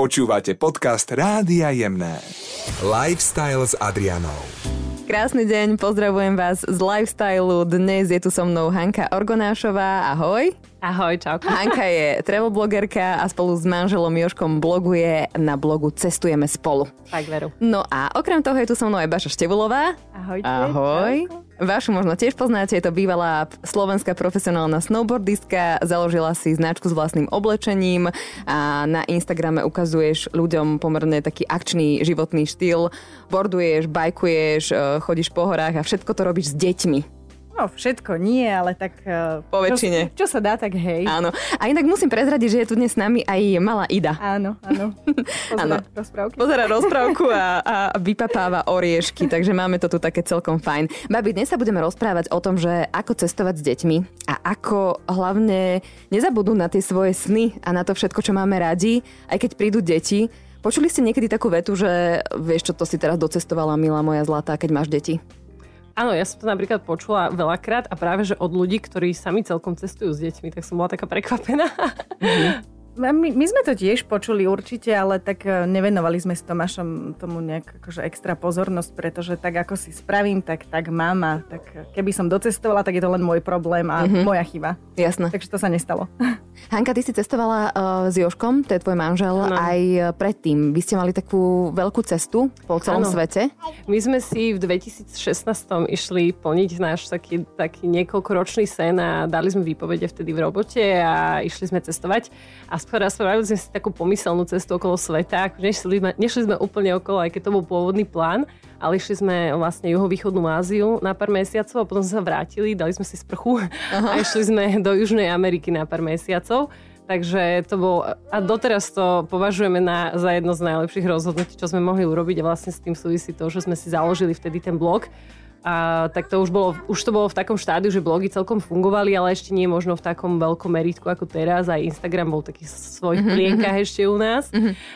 Počúvate podcast Rádia Jemné. Lifestyle s Adrianou. Krásny deň, pozdravujem vás z Lifestylu. Dnes je tu so mnou Hanka Orgonášová. Ahoj. Ahoj, čau. Hanka je travel blogerka a spolu s manželom Joškom bloguje na blogu Cestujeme spolu. Tak veru. No a okrem toho je tu so mnou aj Baša Števulová. Ahojte. Ahoj. Čauko. Vašu možno tiež poznáte, je to bývalá slovenská profesionálna snowboardistka, založila si značku s vlastným oblečením a na Instagrame ukazuješ ľuďom pomerne taký akčný životný štýl. Borduješ, bajkuješ, e, chodíš po horách a všetko to robíš s deťmi. No, všetko nie, ale tak... eh, Po väčšine. Čo, čo sa dá, tak hej. Áno. A inak musím prezradiť, že je tu dnes s nami aj malá Ida. Áno, áno. Áno. Pozerať rozprávky. Pozera rozprávku a, a vypapáva oriešky, takže máme to tu také celkom fajn. Babi, dnes sa budeme rozprávať o tom, že ako cestovať s deťmi a ako hlavne nezabudnú na tie svoje sny a na to všetko, čo máme radi, aj keď prídu deti. Počuli ste niekedy takú vetu, že vieš čo, to si teraz docestovala, milá moja zlatá, keď máš deti? Áno, ja som to napríklad počula veľakrát a práve, že od ľudí, ktorí sami celkom cestujú s deťmi, tak som bola taká prekvapená. My, my sme to tiež počuli určite, ale tak eh, nevenovali sme s Tomášom tomu nejak akože extra pozornosť, pretože tak ako si spravím, tak tak mám a tak eh, keby som docestovala, tak je to len môj problém a mm-hmm. moja chyba. Jasné. Takže to sa nestalo. Hanka, ty si cestovala uh, s Joškom, to je tvoj manžel, Áno. aj predtým. Vy ste mali takú veľkú cestu po celom Áno. svete. My sme si v 2016 išli plniť náš taký, taký niekoľkoročný sen a dali sme výpovede vtedy v robote a išli sme cestovať. A skôr spravili sme si takú pomyselnú cestu okolo sveta. Nešli sme, nešli sme úplne okolo, aj keď to bol pôvodný plán, ale išli sme vlastne juhovýchodnú Áziu na pár mesiacov a potom sme sa vrátili, dali sme si sprchu a išli sme do Južnej Ameriky na pár mesiacov. Takže to bol, a doteraz to považujeme na, za jedno z najlepších rozhodnutí, čo sme mohli urobiť a vlastne s tým súvisí to, že sme si založili vtedy ten blog. A tak to už, bolo, už to bolo v takom štádiu, že blogy celkom fungovali, ale ešte nie možno v takom veľkom meritku ako teraz. Aj Instagram bol taký v svojich plienkach ešte u nás.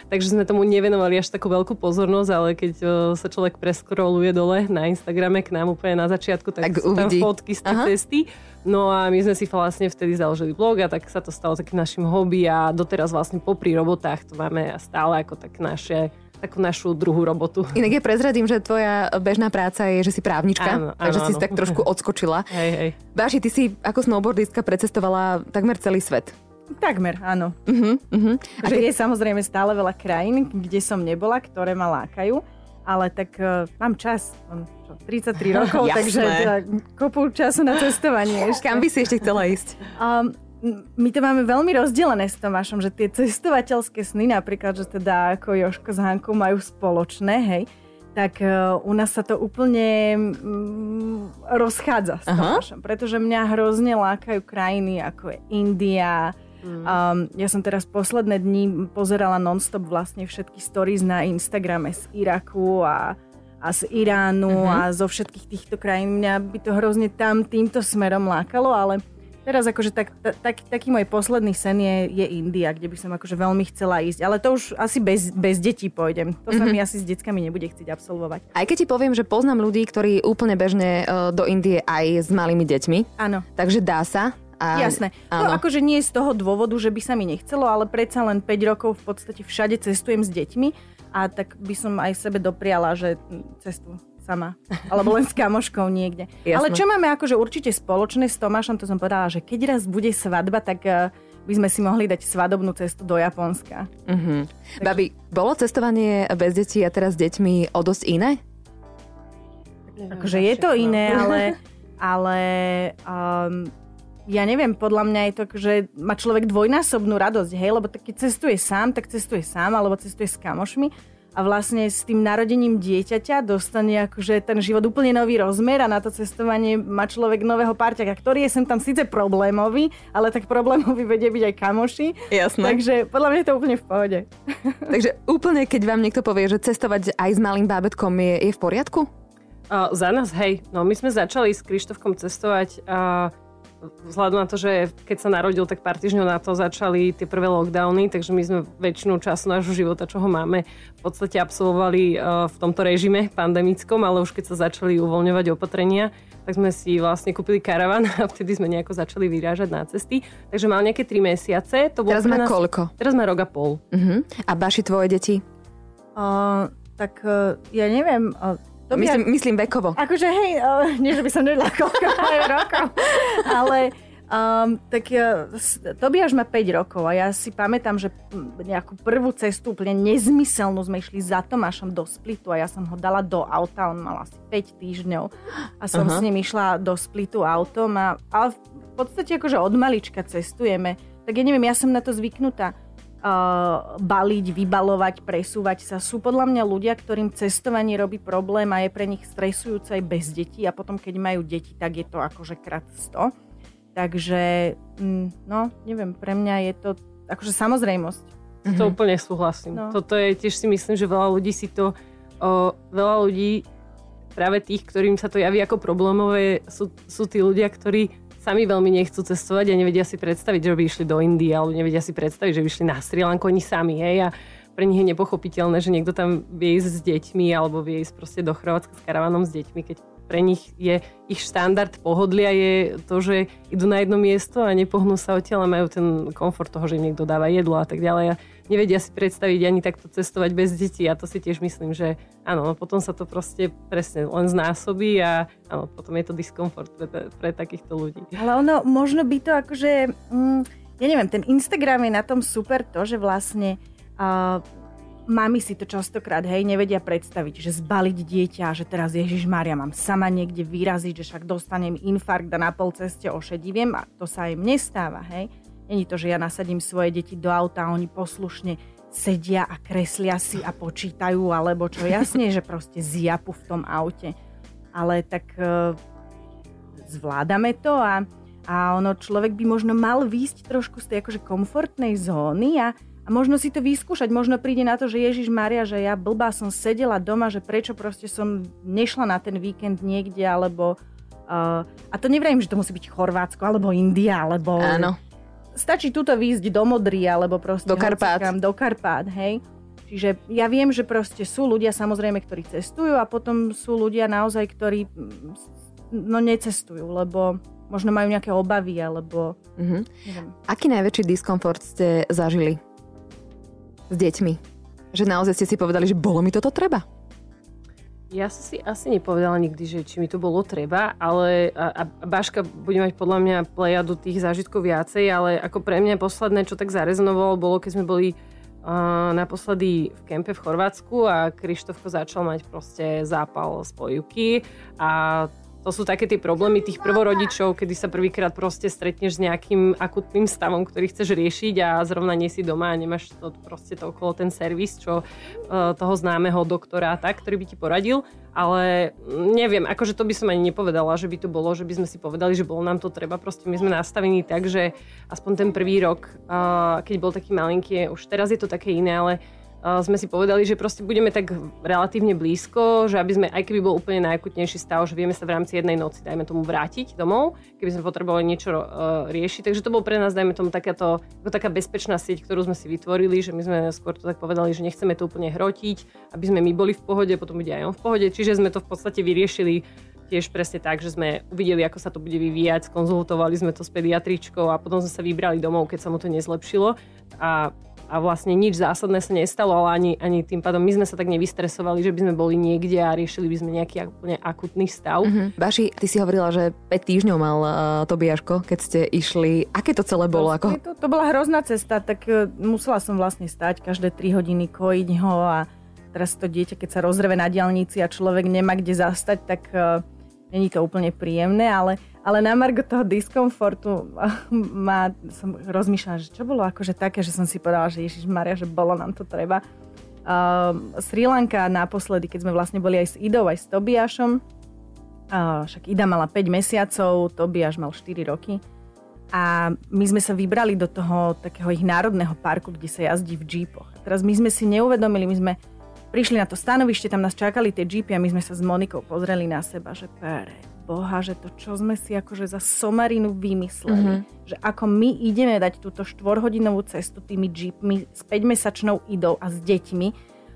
Takže sme tomu nevenovali až takú veľkú pozornosť, ale keď o, sa človek preskroluje dole na Instagrame k nám úplne na začiatku, tak, Tak sú tam uvidí. fotky z tej cesty. No a my sme si vlastne vtedy založili blog a tak sa to stalo takým našim hobby a doteraz vlastne popri robotách to máme stále ako tak naše, takú našu druhú robotu. Inak ja prezradím, že tvoja bežná práca je, že si právnička, Áno, áno, takže si áno. tak trošku odskočila. Hej, hej. Báši, ty si ako snowboardistka precestovala takmer celý svet. Takmer, áno. Uh-huh, uh-huh. A že je samozrejme stále veľa krajín, kde som nebola, ktoré ma lákajú, ale tak uh, mám čas, mám čo, 33 rokov, Jasné. takže teda, kopu času na cestovanie ešte. Kam by si ešte chcela ísť? Um, my to máme veľmi rozdelené s Tomášom, že tie cestovateľské sny, napríklad, že teda ako Joško s Hankou majú spoločné, hej, tak uh, u nás sa to úplne mm, rozchádza s Aha. Tomášom, pretože mňa hrozne lákajú krajiny ako je India. Um, ja som teraz posledné dni pozerala non-stop vlastne všetky stories na Instagrame z Iraku a, a z Iránu a zo všetkých týchto krajín. Mňa by to hrozne tam týmto smerom lákalo, ale teraz akože tak, ta- tak, taký môj posledný sen je, je India, kde by som akože veľmi chcela ísť. Ale to už asi bez, bez detí pôjdem. To sa mi asi s deckami nebude chcieť absolvovať. Aj keď ti poviem, že poznám ľudí, ktorí úplne bežne e, do Indie aj s malými deťmi, Áno. takže dá sa. A, Jasné. No Áno. akože nie z toho dôvodu, že by sa mi nechcelo, ale predsa len 5 rokov v podstate všade cestujem s deťmi a tak by som aj sebe dopriala, že cestu sama. Alebo len s kamoškou niekde. Jasné. Ale čo máme akože určite spoločné s Tomášom, to som povedala, že keď raz bude svadba, tak eh, by sme si mohli dať svadobnú cestu do Japonska. Uh-huh. Babi, bolo cestovanie bez detí a teraz s deťmi o dosť iné? Akože je to iné, ale, ale um, ja neviem, podľa mňa je to, že má človek dvojnásobnú radosť, hej, lebo tak keď cestuje sám, tak cestuje sám, alebo cestuje s kamošmi a vlastne s tým narodením dieťaťa dostane akože ten život úplne nový rozmer a na to cestovanie má človek nového parťaka, ktorý je sem tam síce problémový, ale tak problémový vedie byť aj kamoši. Jasné. Takže podľa mňa je to úplne v pohode. Takže úplne, keď vám niekto povie, že cestovať aj s malým bábetkom je, je v poriadku? Uh, za nás, hej. No my sme začali s Krištofkom cestovať uh, vzhľadom na to, že keď sa narodil, tak pár týždňov na to začali tie prvé lockdowny, takže my sme väčšinu času nášho života, čo ho máme, v podstate absolvovali uh, v tomto režime pandemickom, ale už keď sa začali uvoľňovať opatrenia, tak sme si vlastne kúpili karavan a vtedy sme nejako začali vyrážať na cesty. Takže mal nejaké 3 mesiace. To teraz má nás... koľko? Teraz má rok a pol. Uh-huh. A Baši, tvoje deti? Uh, tak uh, ja neviem, uh, to myslím, ja, myslím vekovo. Akože hej, uh, nie, že by som nevedela koľko rokov, ale um, tak uh, Tobiaš má 5 rokov a ja si pamätám, že nejakú prvú cestu úplne nezmyselnú sme išli za Tomášom do Splitu a ja som ho dala do auta, on mal asi 5 týždňov a som uh-huh. s ním išla do Splitu autom a, a v podstate akože od malička cestujeme, tak ja neviem, ja som na to zvyknutá uh, baliť, vybalovať, presúvať sa. Sú podľa mňa ľudia, ktorým cestovanie robí problém a je pre nich stresujúce aj bez detí a potom keď majú deti, tak je to akože krát 100. Takže, mm, no, neviem, pre mňa je to akože samozrejmosť. Mm-hmm. To úplne súhlasím. No. Toto je, tiež si myslím, že veľa ľudí si to, o, veľa ľudí práve tých, ktorým sa to javí ako problémové, sú, sú tí ľudia, ktorí sami veľmi nechcú cestovať a nevedia si predstaviť, že by išli do Indie, alebo nevedia si predstaviť, že by išli na Sri Lanku oni sami, hej, a pre nich je nepochopiteľné, že niekto tam vie ísť s deťmi alebo vie ísť proste do Chorvátska s karavanom s deťmi, keď pre nich je ich štandard pohodlia je to, že idú na jedno miesto a nepohnú sa odtiaľ a majú ten komfort toho, že im niekto dáva jedlo a tak ďalej. Nevedia si predstaviť ani takto cestovať bez detí a to si tiež myslím, že áno, no potom sa to proste presne len znásobí a áno, potom je to diskomfort pre, pre takýchto ľudí. Ale ono, možno by to akože, mm, ja neviem, ten Instagram je na tom super to, že vlastne uh, mami si to častokrát, hej, nevedia predstaviť, že zbaliť dieťa, že teraz Ježiš Maria mám sama niekde vyraziť, že však dostanem infarkt a na pol ceste ošediviem a to sa im nestáva, hej. Není to, že ja nasadím svoje deti do auta a oni poslušne sedia a kreslia si a počítajú, alebo čo jasne, že proste zjapu v tom aute. Ale tak e, zvládame to a, a ono človek by možno mal výjsť trošku z tej akože komfortnej zóny a a možno si to vyskúšať, možno príde na to, že Ježiš Maria, že ja blbá som sedela doma, že prečo proste som nešla na ten víkend niekde, alebo... Uh, a to nevrajím, že to musí byť Chorvátsko, alebo India, alebo... Áno. Stačí tuto výjsť do Modry, alebo proste... Do Karpát. Hocikam, do Karpát, hej. Čiže ja viem, že proste sú ľudia samozrejme, ktorí cestujú a potom sú ľudia naozaj, ktorí mm, no necestujú, lebo možno majú nejaké obavy, alebo... Mm-hmm. Neviem. Aký najväčší diskomfort ste zažili s deťmi? Že naozaj ste si povedali, že bolo mi toto treba? Ja som si asi nepovedala nikdy, že či mi to bolo treba, ale a, a Baška bude mať podľa mňa plejadu tých zážitkov viacej, ale ako pre mňa posledné, čo tak zarezonovalo, bolo, keď sme boli uh, naposledy v kempe v Chorvátsku a Krištofko začal mať proste zápal spojivky a to sú také tie problémy tých prvorodičov, kedy sa prvýkrát proste stretneš s nejakým akutným stavom, ktorý chceš riešiť a zrovna nie si doma a nemáš to proste to okolo ten servis, čo uh, toho známeho doktora tak, ktorý by ti poradil. Ale neviem, akože to by som ani nepovedala, že by to bolo, že by sme si povedali, že bolo nám to treba. Proste my sme nastavení tak, že aspoň ten prvý rok, uh, keď bol taký malinký, už teraz je to také iné, ale sme si povedali, že proste budeme tak relatívne blízko, že aby sme, aj keby bol úplne najakutnejší stav, že vieme sa v rámci jednej noci, dajme tomu, vrátiť domov, keby sme potrebovali niečo uh, riešiť. Takže to bol pre nás, dajme tomu, takáto, ako taká bezpečná sieť, ktorú sme si vytvorili, že my sme skôr to tak povedali, že nechceme to úplne hrotiť, aby sme my boli v pohode, potom bude aj on v pohode. Čiže sme to v podstate vyriešili tiež presne tak, že sme uvideli, ako sa to bude vyvíjať, skonzultovali sme to s pediatričkou a potom sme sa vybrali domov, keď sa mu to nezlepšilo. A a vlastne nič zásadné sa nestalo, ale ani, ani tým pádom my sme sa tak nevystresovali, že by sme boli niekde a riešili by sme nejaký úplne akutný stav. Mm-hmm. Baši, ty si hovorila, že 5 týždňov mal uh, Tobiaško, keď ste išli. Aké to celé bolo? Ako... To, to bola hrozná cesta, tak uh, musela som vlastne stať každé 3 hodiny, kojiť ho a teraz to dieťa, keď sa rozreve na diálnici a človek nemá kde zastať, tak uh, není to úplne príjemné, ale ale na margo toho diskomfortu ma, som rozmýšľala, že čo bolo akože také, že som si povedala, že Ježiš Maria, že bolo nám to treba. Uh, Sri Lanka naposledy, keď sme vlastne boli aj s Idou, aj s Tobiašom, uh, však Ida mala 5 mesiacov, Tobiaš mal 4 roky. A my sme sa vybrali do toho takého ich národného parku, kde sa jazdí v jeepoch. A teraz my sme si neuvedomili, my sme prišli na to stanovište, tam nás čakali tie jeepy a my sme sa s Monikou pozreli na seba, že pre boha, že to čo sme si akože za somarinu vymysleli. Mm-hmm. Že ako my ideme dať túto štvorhodinovú cestu tými jeepmi s 5-mesačnou idou a s deťmi,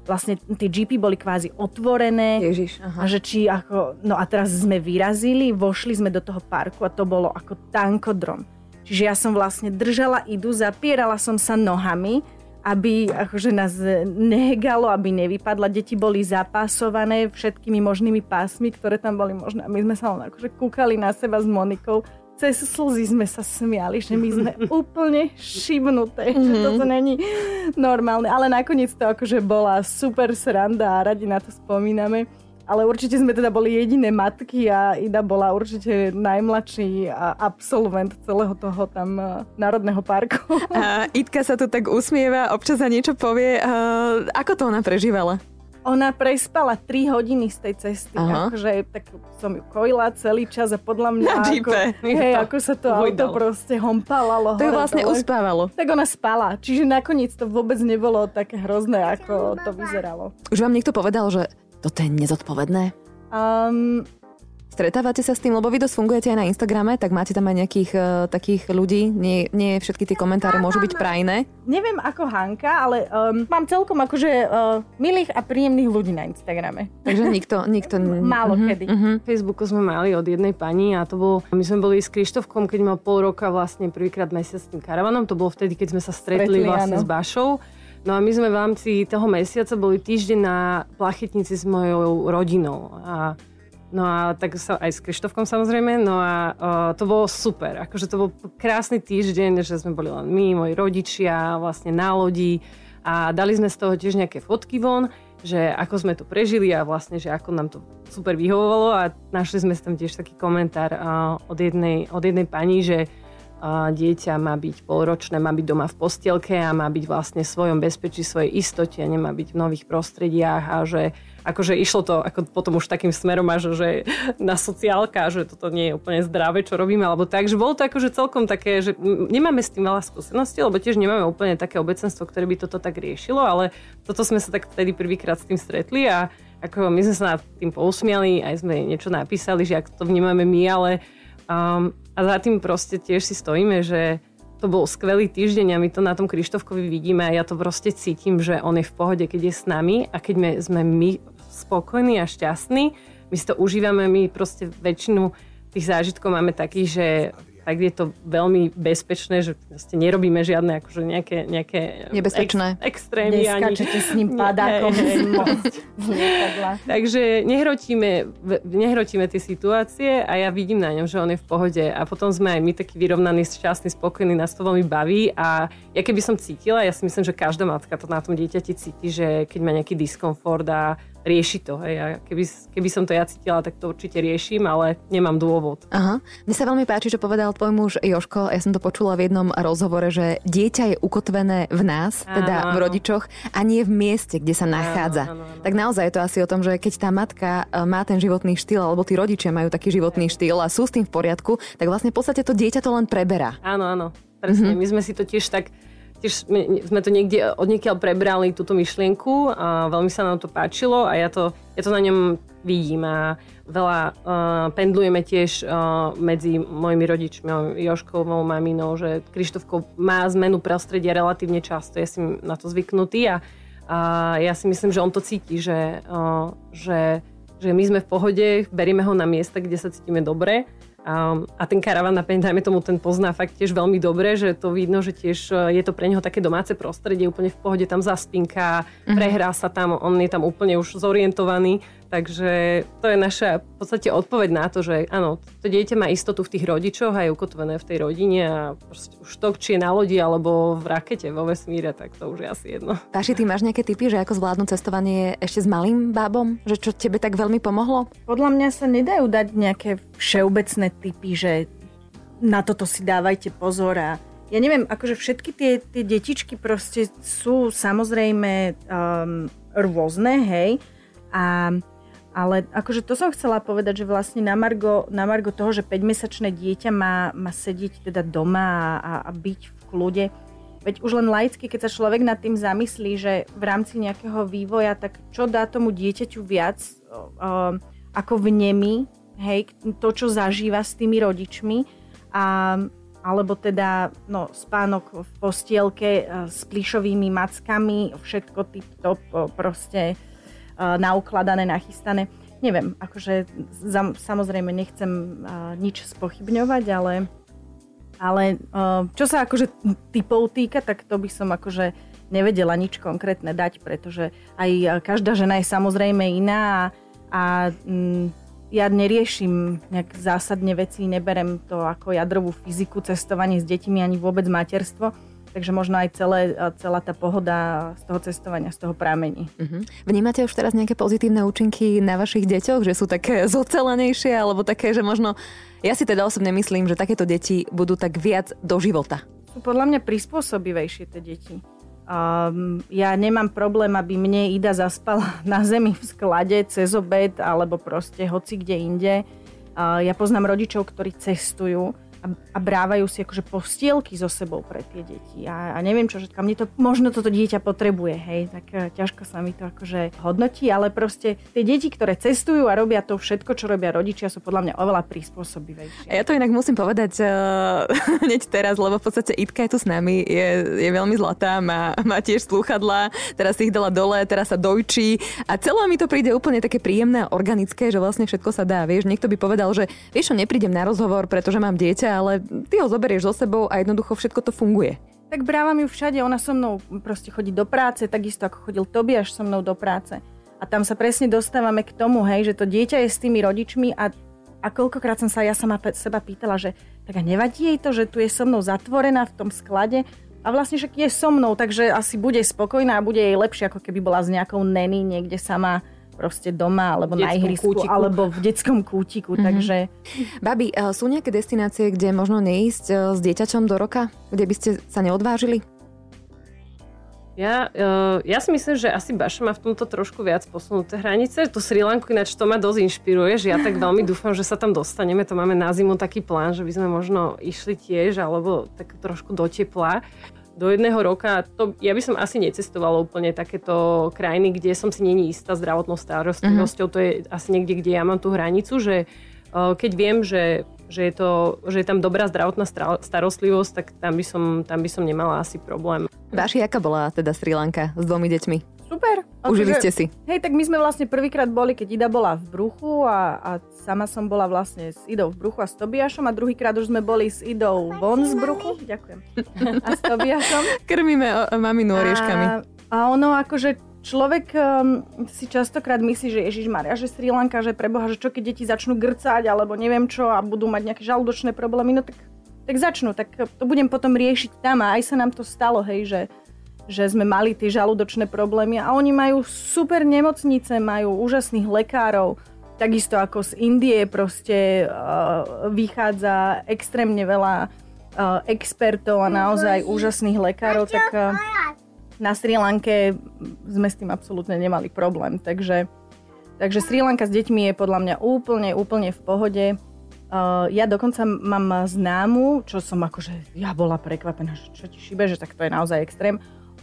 vlastne tie jeepy boli kvázi otvorené. Ježiš, aha. A že či ako, no a teraz sme vyrazili, vošli sme do toho parku a to bolo ako tankodrom. Čiže ja som vlastne držala idu, zapierala som sa nohami, aby akože nás nehegalo, aby nevypadla. Deti boli zapásované všetkými možnými pásmi, ktoré tam boli možné. A my sme sa len akože kúkali na seba s Monikou cez slzy sme sa smiali, že my sme úplne šibnuté, mm-hmm. že mhm. toto není normálne. Ale nakoniec to akože bola super sranda a radi na to spomíname. Ale určite sme teda boli jediné matky a Ida bola určite najmladší absolvent celého toho tam Národného parku. A Idka sa tu tak usmieva, občas sa niečo povie. Ako to ona prežívala? Ona prespala 3 hodiny z tej cesty. Aha. Akože tak som ju kojila celý čas a podľa mňa... Na ako, hej, ako sa to auto proste hompalalo. To ju vlastne dole. uspávalo. Tak ona spala. Čiže nakoniec to vôbec nebolo také hrozné, ako to vyzeralo. Už vám niekto povedal, že toto je nezodpovedné? Um, Stretávate sa s tým, lebo vy dosť fungujete aj na Instagrame, tak máte tam aj nejakých uh, takých ľudí, nie, nie všetky tie komentáre môžu byť prajné. Neviem ako Hanka, ale um, mám celkom akože uh, milých a príjemných ľudí na Instagrame. Takže nikto, nikto... Málo uh-huh, kedy. Uh-huh. Facebooku sme mali od jednej pani a to bolo, my sme boli s Krištofkom, keď mal pol roka vlastne prvýkrát mesiac s tým karavanom, to bolo vtedy, keď sme sa stretli, stretli vlastne áno. s Bašou. No a my sme v rámci toho mesiaca boli týždeň na plachetnici s mojou rodinou. A No a tak sa aj s Krištofkom samozrejme, no a uh, to bolo super. Akože to bol krásny týždeň, že sme boli len my, moji rodičia, vlastne na lodi a dali sme z toho tiež nejaké fotky von, že ako sme to prežili a vlastne, že ako nám to super vyhovovalo a našli sme tam tiež taký komentár uh, od, jednej, od jednej pani, že dieťa má byť polročné, má byť doma v postielke a má byť vlastne v svojom bezpečí, svojej istote nemá byť v nových prostrediach a že akože išlo to ako potom už takým smerom až, že na sociálka, že toto nie je úplne zdravé, čo robíme, alebo tak, že bolo to akože celkom také, že nemáme s tým veľa skúseností, lebo tiež nemáme úplne také obecenstvo, ktoré by toto tak riešilo, ale toto sme sa tak vtedy prvýkrát s tým stretli a ako my sme sa nad tým pousmiali, aj sme niečo napísali, že ako to vnímame my, ale um, a za tým proste tiež si stojíme, že to bol skvelý týždeň a my to na tom Krištofkovi vidíme a ja to proste cítim, že on je v pohode, keď je s nami a keď sme my spokojní a šťastní, my si to užívame, my proste väčšinu tých zážitkov máme takých, že tak je to veľmi bezpečné, že proste nerobíme žiadne akože nejaké, nejaké Nebezpečné. Ex, extrémy. Neskačete s ním padákom Takže nehrotíme, nehrotíme tie situácie a ja vidím na ňom, že on je v pohode a potom sme aj my takí vyrovnaní, šťastní, spokojní, nás to veľmi baví a ja keby som cítila, ja si myslím, že každá matka to na tom dieťati cíti, že keď má nejaký diskomfort a rieši to. Hej. A keby, keby som to ja cítila, tak to určite riešim, ale nemám dôvod. Aha. Mne sa veľmi páči, čo povedal tvoj muž Joško. Ja som to počula v jednom rozhovore, že dieťa je ukotvené v nás, áno, teda v rodičoch, a nie v mieste, kde sa nachádza. Áno, áno, áno. Tak naozaj je to asi o tom, že keď tá matka e, má ten životný štýl, alebo tí rodičia majú taký životný štýl a sú s tým v poriadku, tak vlastne v podstate to dieťa to len preberá. Áno, áno. Presne. Mm-hmm. My sme si to tiež tak tiež sme, sme to niekde odniekiaľ prebrali túto myšlienku a veľmi sa nám to páčilo a ja to, ja to na ňom vidím a veľa uh, pendlujeme tiež uh, medzi mojimi rodičmi, Joškou, mojou maminou, že Krištofko má zmenu prostredia relatívne často, ja si na to zvyknutý a, a ja si myslím, že on to cíti, že, uh, že, že my sme v pohode, berieme ho na miesta, kde sa cítime dobre a, a ten karavan na dajme tomu, ten pozná fakt tiež veľmi dobre, že to vidno, že tiež e, je to pre neho také domáce prostredie, úplne v pohode tam zaspinká, mm-hmm. prehrá sa tam, on je tam úplne už zorientovaný Takže to je naša v podstate odpoveď na to, že áno, to dieťa má istotu v tých rodičoch a je ukotvené v tej rodine a už to, či je na lodi alebo v rakete vo vesmíre, tak to už je asi jedno. Paši, ty máš nejaké typy, že ako zvládnu cestovanie ešte s malým bábom? Že čo tebe tak veľmi pomohlo? Podľa mňa sa nedajú dať nejaké všeobecné typy, že na toto si dávajte pozor a ja neviem, akože všetky tie, tie detičky proste sú samozrejme um, rôzne, hej, a ale akože to som chcela povedať, že vlastne na Margo, na Margo toho, že 5-mesačné dieťa má, má sedieť teda doma a, a byť v kľude, Veď už len laicky, keď sa človek nad tým zamyslí, že v rámci nejakého vývoja, tak čo dá tomu dieťaťu viac uh, ako v nemi, hej, to, čo zažíva s tými rodičmi. A alebo teda no, spánok v postielke s plišovými mackami, všetko tip-top proste naukladané, nachystané. Neviem, akože samozrejme nechcem nič spochybňovať, ale, ale čo sa akože typov týka, tak to by som akože nevedela nič konkrétne dať, pretože aj každá žena je samozrejme iná a, a mm, ja neriešim nejak zásadne veci, neberem to ako jadrovú fyziku, cestovanie s deťmi ani vôbec materstvo Takže možno aj celé, celá tá pohoda z toho cestovania, z toho prámení. Uh-huh. Vnímate už teraz nejaké pozitívne účinky na vašich deťoch, že sú také zocelenejšie, alebo také, že možno... Ja si teda osobne myslím, že takéto deti budú tak viac do života. Sú podľa mňa prispôsobivejšie tie deti. Um, ja nemám problém, aby mne Ida zaspala na zemi v sklade cez obed alebo proste hoci kde inde. Uh, ja poznám rodičov, ktorí cestujú a, brávajú si akože postielky so sebou pre tie deti. A, a neviem čo, že mne to, možno toto dieťa potrebuje, hej, tak uh, ťažko sa mi to akože hodnotí, ale proste tie deti, ktoré cestujú a robia to všetko, čo robia rodičia, sú podľa mňa oveľa prispôsobivejšie. Ja to inak musím povedať uh, teraz, lebo v podstate Itka je tu s nami, je, je veľmi zlatá, má, má tiež slúchadlá, teraz ich dala dole, teraz sa dojčí a celé mi to príde úplne také príjemné a organické, že vlastne všetko sa dá. Vieš, niekto by povedal, že vieš neprídem na rozhovor, pretože mám dieťa, dieťa, ale ty ho zoberieš so sebou a jednoducho všetko to funguje. Tak brávam ju všade, ona so mnou proste chodí do práce, takisto ako chodil Tobiaš so mnou do práce. A tam sa presne dostávame k tomu, hej, že to dieťa je s tými rodičmi a, a koľkokrát som sa ja sama seba pýtala, že tak a nevadí jej to, že tu je so mnou zatvorená v tom sklade a vlastne však je so mnou, takže asi bude spokojná a bude jej lepšie, ako keby bola s nejakou neny niekde sama proste doma, alebo na ihrisku, kútiku. alebo v detskom kútiku, mm-hmm. takže... Babi, e, sú nejaké destinácie, kde možno neísť e, s dieťačom do roka? Kde by ste sa neodvážili? Ja, uh, ja si myslím, že asi Baša má v tomto trošku viac posunuté hranice. To Sri Lanku ináč to ma dosť inšpiruje, že ja tak veľmi dúfam, že sa tam dostaneme. To máme na zimu taký plán, že by sme možno išli tiež, alebo tak trošku do tepla do jedného roka, to, ja by som asi necestovala úplne takéto krajiny, kde som si není istá zdravotnou starostlivosťou. Uh-huh. To je asi niekde, kde ja mám tú hranicu, že uh, keď viem, že, že, je to, že je tam dobrá zdravotná starostlivosť, tak tam by som, tam by som nemala asi problém. Váši, aká bola teda Sri Lanka s dvomi deťmi? Super. Užili ste si. Hej, tak my sme vlastne prvýkrát boli, keď Ida bola v bruchu a, a sama som bola vlastne s Idou v bruchu a s Tobiašom a druhýkrát už sme boli s Idou von z bruchu. Ďakujem. A s Tobiašom. Krmíme maminu orieškami. A, a ono akože človek um, si častokrát myslí, že Ježiš Maria, že Sri Lanka, že preboha, že čo keď deti začnú grcať alebo neviem čo a budú mať nejaké žalúdočné problémy, no tak, tak začnú, tak to budem potom riešiť tam a aj sa nám to stalo, hej, že že sme mali tie žalúdočné problémy a oni majú super nemocnice, majú úžasných lekárov, takisto ako z Indie proste uh, vychádza extrémne veľa uh, expertov a naozaj úžasných lekárov, tak uh, na Sri Lanke sme s tým absolútne nemali problém. Takže, takže Sri Lanka s deťmi je podľa mňa úplne, úplne v pohode. Uh, ja dokonca mám známu, čo som akože, ja bola prekvapená, že čo ti šibe, že tak to je naozaj extrém.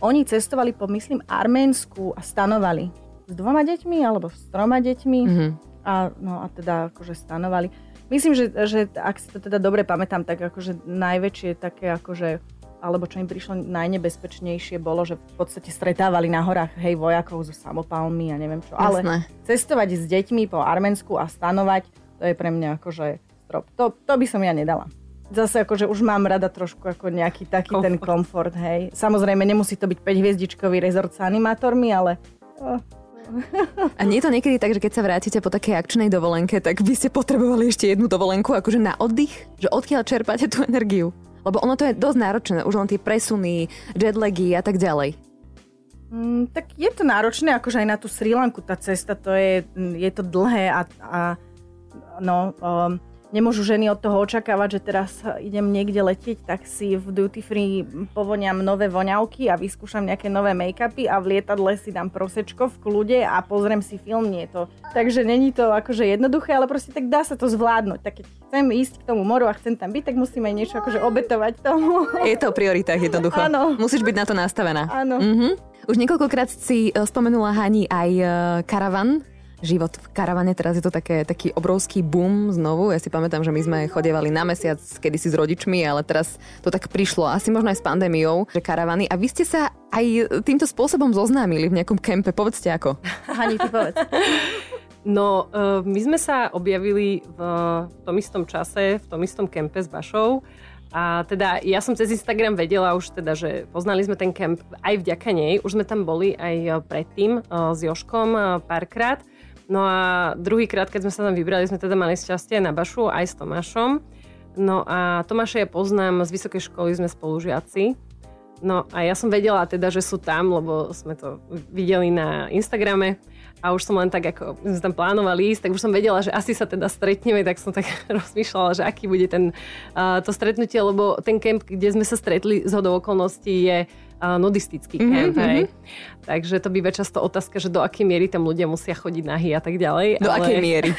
Oni cestovali po, myslím, Arménsku a stanovali s dvoma deťmi alebo s troma deťmi. Mm-hmm. A, no a teda akože stanovali. Myslím, že, že ak si to teda dobre pamätám, tak akože najväčšie také akože alebo čo im prišlo najnebezpečnejšie bolo, že v podstate stretávali na horách hej vojakov so samopalmi a neviem čo. Jasné. Ale cestovať s deťmi po Arménsku a stanovať, to je pre mňa akože strop. To, to by som ja nedala zase akože už mám rada trošku ako nejaký taký komfort. ten komfort, hej. Samozrejme, nemusí to byť 5-hviezdičkový rezort s animátormi, ale... Oh. A nie je to niekedy tak, že keď sa vrátite po takej akčnej dovolenke, tak by ste potrebovali ešte jednu dovolenku akože na oddych? Že odkiaľ čerpáte tú energiu? Lebo ono to je dosť náročné, už len tie presuny, jetlagy a tak ďalej. Mm, tak je to náročné, akože aj na tú Sri Lanku tá cesta, to je, je to dlhé a, a no, um, nemôžu ženy od toho očakávať, že teraz idem niekde letieť, tak si v duty free povoniam nové voňavky a vyskúšam nejaké nové make-upy a v lietadle si dám prosečko v kľude a pozriem si film, nie to. Takže není to akože jednoduché, ale proste tak dá sa to zvládnuť. Tak keď chcem ísť k tomu moru a chcem tam byť, tak musím aj niečo akože obetovať tomu. Je to priorita jednoducho. Áno. Musíš byť na to nastavená. Áno. Mhm. Už niekoľkokrát si e, spomenula Hani aj e, karavan, život v karavane, teraz je to také, taký obrovský boom znovu. Ja si pamätám, že my sme chodievali na mesiac kedysi s rodičmi, ale teraz to tak prišlo, asi možno aj s pandémiou, že karavany. A vy ste sa aj týmto spôsobom zoznámili v nejakom kempe. Povedzte ako. Hani, ty povedz. No, uh, my sme sa objavili v tom istom čase, v tom istom kempe s Bašou. A teda ja som cez Instagram vedela už teda, že poznali sme ten kemp aj vďaka nej. Už sme tam boli aj predtým uh, s Joškom párkrát. No a druhýkrát, keď sme sa tam vybrali, sme teda mali šťastie na Bašu aj s Tomášom. No a Tomáša ja poznám z vysokej školy, sme spolužiaci. No a ja som vedela teda, že sú tam, lebo sme to videli na Instagrame a už som len tak, ako sme tam plánovali ísť, tak už som vedela, že asi sa teda stretneme, tak som tak rozmýšľala, že aký bude ten, uh, to stretnutie, lebo ten kemp, kde sme sa stretli z hodou okolností je uh, nudistický mhm, kemp, mm-hmm. hej. Takže to býva často otázka, že do akej miery tam ľudia musia chodiť nahy a tak ďalej. Do ale... akej miery?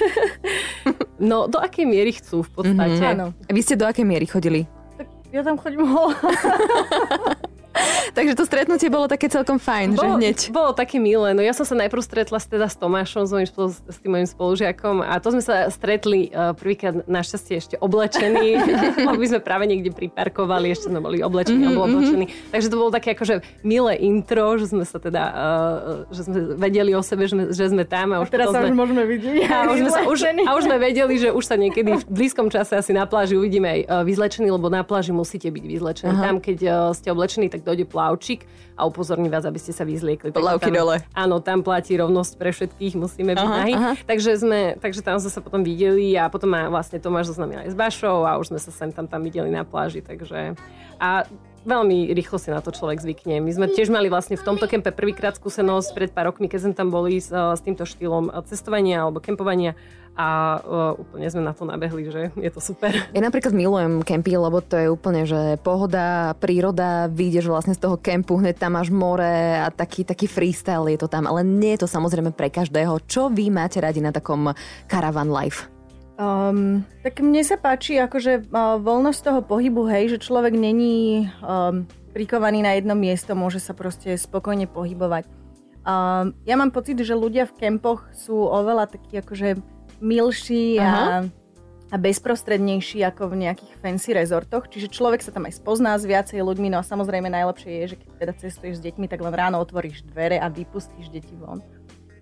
no, do akej miery chcú v podstate. Mm-hmm. Áno. Vy ste do akej miery chodili? Ja tam chodím hola. Takže to stretnutie bolo také celkom fajn, bolo, že hneď. Bolo také milé. No ja som sa najprv stretla teda s Tomášom, s, mojim, s tým mojim spolužiakom a to sme sa stretli uh, prvýkrát našťastie ešte oblečení. by sme práve niekde priparkovali, ešte sme boli oblečení, mm-hmm. oblečení. Takže to bolo také akože milé intro, že sme sa teda, uh, že sme vedeli o sebe, že sme, že sme tam. A, už a teraz sa sme, už môžeme vidieť. A už, sme sa, už, a už sme vedeli, že už sa niekedy v blízkom čase asi na pláži uvidíme aj uh, vyzlečení, lebo na pláži musíte byť vyzlečení. Aha. Tam, keď uh, ste oblečení, tak dojde plavčík a upozorní vás, aby ste sa vyzliekli. Plavky dole. Áno, tam platí rovnosť pre všetkých, musíme byť aha, nahy. Aha. Takže, sme, takže tam sme sa potom videli a potom ma vlastne Tomáš zoznamil aj s Bašou a už sme sa sem tam, tam videli na pláži, takže... A veľmi rýchlo si na to človek zvykne. My sme tiež mali vlastne v tomto kempe prvýkrát skúsenosť pred pár rokmi, keď sme tam boli s, s týmto štýlom cestovania alebo kempovania a uh, úplne sme na to nabehli, že je to super. Ja napríklad milujem kempy, lebo to je úplne, že pohoda, príroda, vyjdeš vlastne z toho kempu, hneď tam máš more a taký, taký freestyle je to tam, ale nie je to samozrejme pre každého. Čo vy máte radi na takom caravan life? Um, tak mne sa páči akože uh, voľnosť toho pohybu, hej, že človek není um, prikovaný na jedno miesto, môže sa proste spokojne pohybovať. Um, ja mám pocit, že ľudia v kempoch sú oveľa takí akože milší a, a bezprostrednejší ako v nejakých fancy rezortoch. Čiže človek sa tam aj spozná s viacej ľuďmi, no a samozrejme najlepšie je, že keď teda cestuješ s deťmi, tak len ráno otvoríš dvere a vypustíš deti von.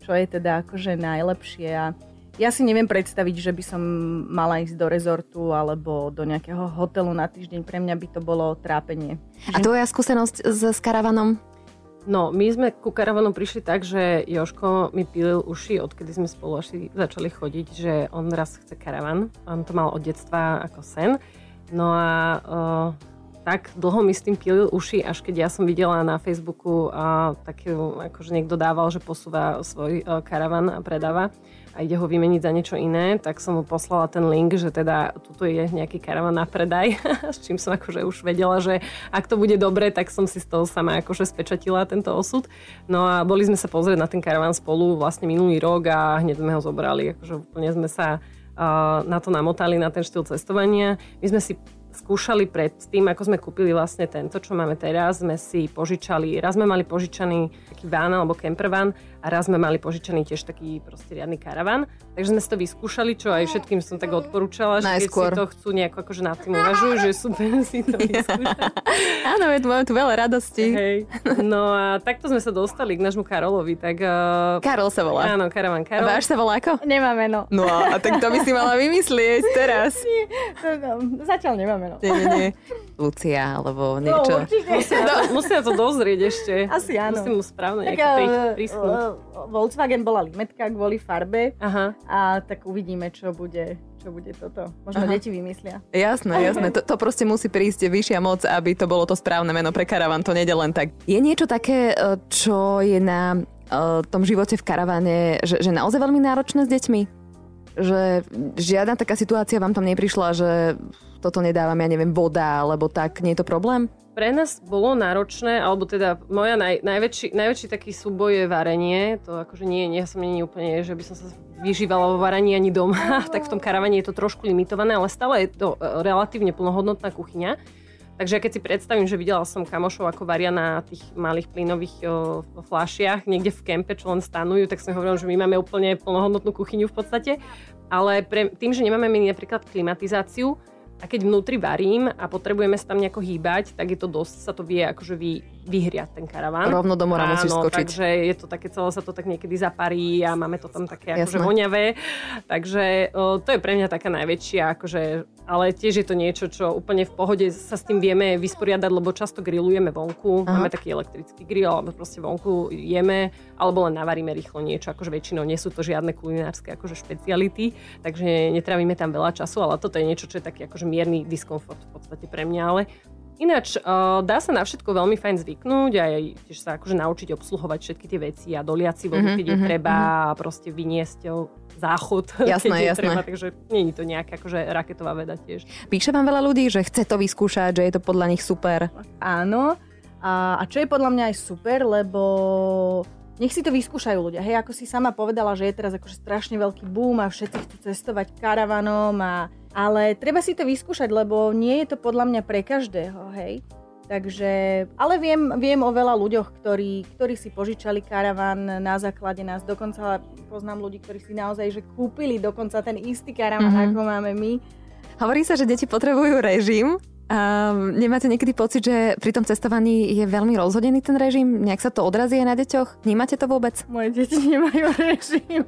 Čo je teda akože najlepšie a ja si neviem predstaviť, že by som mala ísť do rezortu alebo do nejakého hotelu na týždeň. Pre mňa by to bolo trápenie. A tvoja skúsenosť s, s karavanom? No, my sme ku karavanu prišli tak, že Joško mi pilil uši, odkedy sme spolu až začali chodiť, že on raz chce karavan. On to mal od detstva ako sen. No a uh, tak dlho mi s tým pilil uši, až keď ja som videla na Facebooku uh, taký, akože niekto dával, že posúva svoj uh, karavan a predáva a ide ho vymeniť za niečo iné, tak som mu poslala ten link, že teda tuto je nejaký karavan na predaj, s čím som akože už vedela, že ak to bude dobre, tak som si z toho sama akože spečatila tento osud. No a boli sme sa pozrieť na ten karavan spolu vlastne minulý rok a hneď sme ho zobrali, akože úplne sme sa na to namotali, na ten štýl cestovania. My sme si skúšali pred tým, ako sme kúpili vlastne tento, čo máme teraz, sme si požičali, raz sme mali požičaný taký van alebo camper van a raz sme mali požičaný tiež taký proste riadny karavan. Takže sme si to vyskúšali, čo aj všetkým som tak odporúčala, že Najskôr. keď si to chcú nejako akože nad tým uvažujú, že super si to vyskúšať. Áno, tu máme tu veľa radosti. Hej. No a takto sme sa dostali k nášmu Karolovi. Tak, uh... Karol sa volá. Áno, Karavan Karol. Váš sa volá ako? Nemá meno. No a tak to by si mala vymyslieť teraz. Nie, to, no, zatiaľ nemá meno. Nie, nie, nie. Lucia, alebo no, niečo. No, určite. Musia, to, musia to dozrieť ešte. Asi áno. Musím mu správne pri, prísnuť. Volkswagen bola limetka kvôli farbe Aha. a tak uvidíme, čo bude čo bude toto. Možno Aha. deti vymyslia. Jasné, jasné. To, to proste musí prísť vyššia moc, aby to bolo to správne meno pre karavan. To nejde len tak. Je niečo také, e, čo je na uh, tom živote v karavane, že, že naozaj veľmi náročné s deťmi? Že žiadna taká situácia vám tam neprišla, že toto nedávam, ja neviem, voda, alebo tak, nie je to problém? Pre nás bolo náročné, alebo teda moja naj, najväčší, najväčší taký súboj je varenie. To akože nie, nie som nie úplne, že by som sa vyžívala vo varení ani doma, tak v tom karavane je to trošku limitované, ale stále je to e, relatívne plnohodnotná kuchyňa. Takže keď si predstavím, že videla som kamošov, ako varia na tých malých plynových o, flašiach, niekde v kempe, čo len stanujú, tak som hovorila, že my máme úplne plnohodnotnú kuchyňu v podstate. Ale pre, tým, že nemáme my napríklad klimatizáciu, a keď vnútri varím a potrebujeme sa tam nejako hýbať, tak je to dosť, sa to vie akože vy, vyhriať ten karaván. Rovno do mora musíš skočiť. takže je to také, celé sa to tak niekedy zaparí a máme to tam také akože voňavé. Takže o, to je pre mňa taká najväčšia, akože, ale tiež je to niečo, čo úplne v pohode sa s tým vieme vysporiadať, lebo často grillujeme vonku, Aha. máme taký elektrický grill, alebo proste vonku jeme, alebo len navaríme rýchlo niečo, akože väčšinou nie sú to žiadne kulinárske akože špeciality, takže netravíme tam veľa času, ale toto je niečo, čo je taký akože mierny diskomfort v podstate pre mňa, ale Ináč, uh, dá sa na všetko veľmi fajn zvyknúť a aj tiež sa akože naučiť obsluhovať všetky tie veci a doliať si vodu, mm-hmm, keď je mhm, treba mm-hmm. a proste vyniesť záchod, jasné, keď je jasné. treba, takže nie je to nejaká akože raketová veda tiež. Píše vám veľa ľudí, že chce to vyskúšať, že je to podľa nich super. Áno, a, a čo je podľa mňa aj super, lebo nech si to vyskúšajú ľudia. Hej, ako si sama povedala, že je teraz akože strašne veľký boom a všetci chcú cestovať karavanom a ale treba si to vyskúšať, lebo nie je to podľa mňa pre každého, hej. Takže, ale viem, viem o veľa ľuďoch, ktorí, ktorí si požičali karavan na základe nás. Dokonca poznám ľudí, ktorí si naozaj že kúpili dokonca ten istý karavan, mm-hmm. ako máme my. Hovorí sa, že deti potrebujú režim, Um, nemáte niekedy pocit, že pri tom cestovaní je veľmi rozhodený ten režim? Nejak sa to odrazí aj na deťoch? Vnímate to vôbec? Moje deti nemajú režim.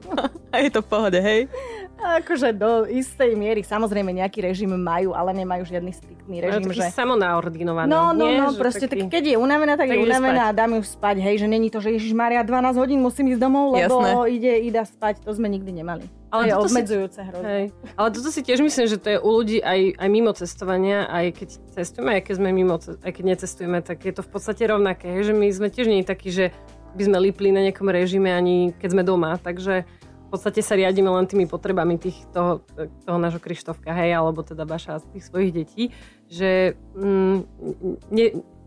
A je to v pohode, hej? Akože do istej miery, samozrejme nejaký režim majú, ale nemajú žiadny striktný režim. No, že... samonaordinovaný. No, no, nie? no, že proste taký... tak, keď je unavená, tak, tak je unavená spať. a dám ju spať, hej, že není to, že Ježiš Maria 12 hodín musím ísť domov, lebo Jasné. ide, ide spať, to sme nikdy nemali. Ale je obmedzujúce si... hrozne. Hej. Ale toto si tiež myslím, že to je u ľudí aj, aj mimo cestovania, aj keď cestujeme, aj keď sme mimo, aj keď necestujeme, tak je to v podstate rovnaké, že my sme tiež nie takí, že by sme lipli na nejakom režime ani keď sme doma, takže podstate sa riadíme len tými potrebami tých, toho, toho nášho Krištofka, hej, alebo teda Baša z tých svojich detí, že mm, ne,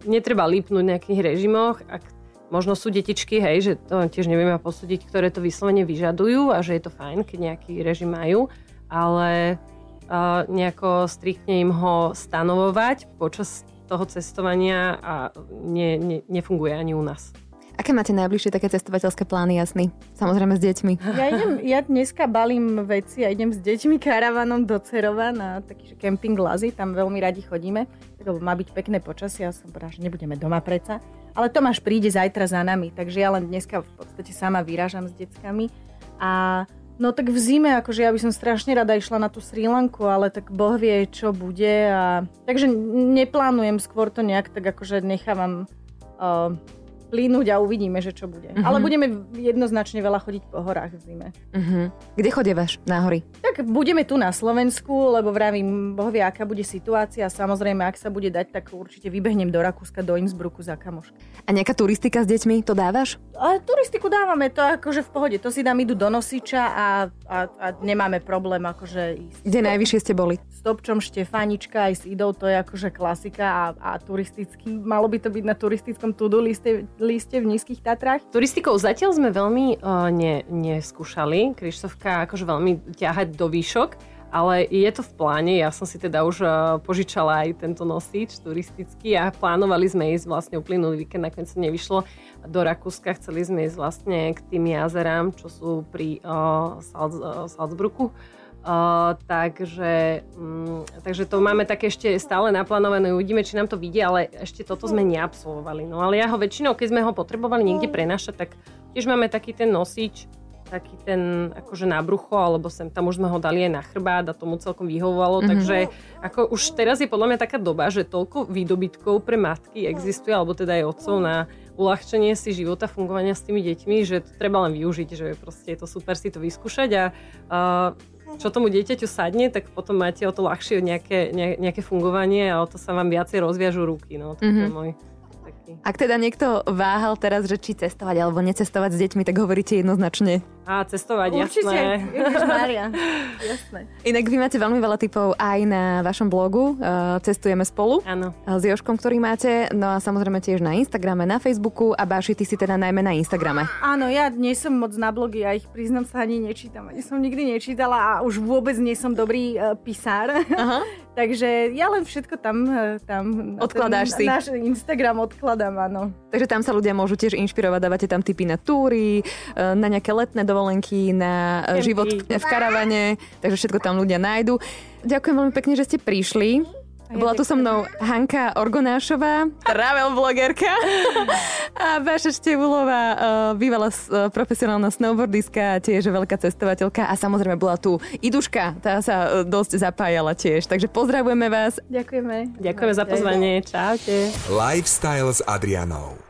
netreba lípnúť v nejakých režimoch, ak možno sú detičky, hej, že to tiež nevieme posúdiť, ktoré to vyslovene vyžadujú a že je to fajn, keď nejaký režim majú, ale uh, nejako striktne im ho stanovovať počas toho cestovania a ne, ne, nefunguje ani u nás. Aké máte najbližšie také cestovateľské plány, jasný? Samozrejme s deťmi. Ja, idem, ja dneska balím veci a idem s deťmi karavanom do Cerova na taký kemping Lazy, tam veľmi radi chodíme, lebo má byť pekné počasie, ja som povedala, že nebudeme doma preca. Ale Tomáš príde zajtra za nami, takže ja len dneska v podstate sama vyrážam s deckami. A No tak v zime, akože ja by som strašne rada išla na tú Sri Lanku, ale tak Boh vie, čo bude. A... Takže neplánujem, skôr to nejak tak akože nechávam uh, plínuť a uvidíme, že čo bude. Uh-huh. Ale budeme jednoznačne veľa chodiť po horách v zime. Uh-huh. Kde chodievaš na hory? Tak budeme tu na Slovensku, lebo vravím, Boh vie, aká bude situácia. Samozrejme, ak sa bude dať, tak určite vybehnem do Rakúska, do Innsbrucku za kamoška. A nejaká turistika s deťmi, to dávaš? A turistiku dávame, to akože v pohode. To si dám, idú do nosiča a, a, a nemáme problém akože ísť. Kde najvyššie ste boli? S Topčom Štefanička aj s Idou, to je akože klasika a, a turistický. Malo by to byť na turistickom to-do liste liste v Nízkych Tatrách? Turistikou zatiaľ sme veľmi uh, ne, neskúšali. Krištovka akože veľmi ťahať do výšok, ale je to v pláne. Ja som si teda už uh, požičala aj tento nosič turistický a plánovali sme ísť vlastne uplynulý víkend, nakoniec sa nevyšlo do Rakúska. Chceli sme ísť vlastne k tým jazerám, čo sú pri uh, Salz, uh, Salzbruku Uh, takže, um, takže to máme také ešte stále naplánované, uvidíme, či nám to vidia, ale ešte toto sme neabsolvovali. No ale ja ho väčšinou, keď sme ho potrebovali niekde prenašať, tak tiež máme taký ten nosič, taký ten akože na brucho, alebo sem tam už sme ho dali aj na chrbát a tomu celkom vyhovovalo, mm-hmm. takže ako už teraz je podľa mňa taká doba, že toľko výdobytkov pre matky existuje, alebo teda aj otcov na uľahčenie si života, fungovania s tými deťmi, že to treba len využiť, že proste je to super si to vyskúšať a uh, čo tomu dieťaťu sadne, tak potom máte o to ľahšie nejaké, nejaké fungovanie a o to sa vám viacej rozviažú ruky. No, to mm-hmm. je môj taký. Ak teda niekto váhal teraz, že či cestovať alebo necestovať s deťmi, tak hovoríte jednoznačne. A cestovať, Určite. jasné. Mária. jasné. Inak vy máte veľmi veľa typov aj na vašom blogu. Uh, cestujeme spolu. Áno. S Joškom, ktorý máte. No a samozrejme tiež na Instagrame, na Facebooku a Báši, ty si teda najmä na Instagrame. Áno, ja nie som moc na blogy, ja ich priznam sa ani nečítam. Ani som nikdy nečítala a už vôbec nie som dobrý uh, pisár. Aha. Takže ja len všetko tam, tam Odkladáš ten, si. Náš Instagram odkladám, áno. Takže tam sa ľudia môžu tiež inšpirovať, dávate tam tipy na túry, na nejaké letné dovolenky, na e, Kempy. život v karavane, takže všetko tam ľudia nájdu. Ďakujem veľmi pekne, že ste prišli. Bola tu so mnou Hanka Orgonášová, travel blogerka a Baša Števulová, eh, bývalá eh, profesionálna snowboardistka, tiež veľká cestovateľka a samozrejme bola tu Iduška, tá sa dosť zapájala tiež. Takže pozdravujeme vás. Ďakujeme. Ďakujeme za pozvanie. Čaute. Lifestyle s Adrianou.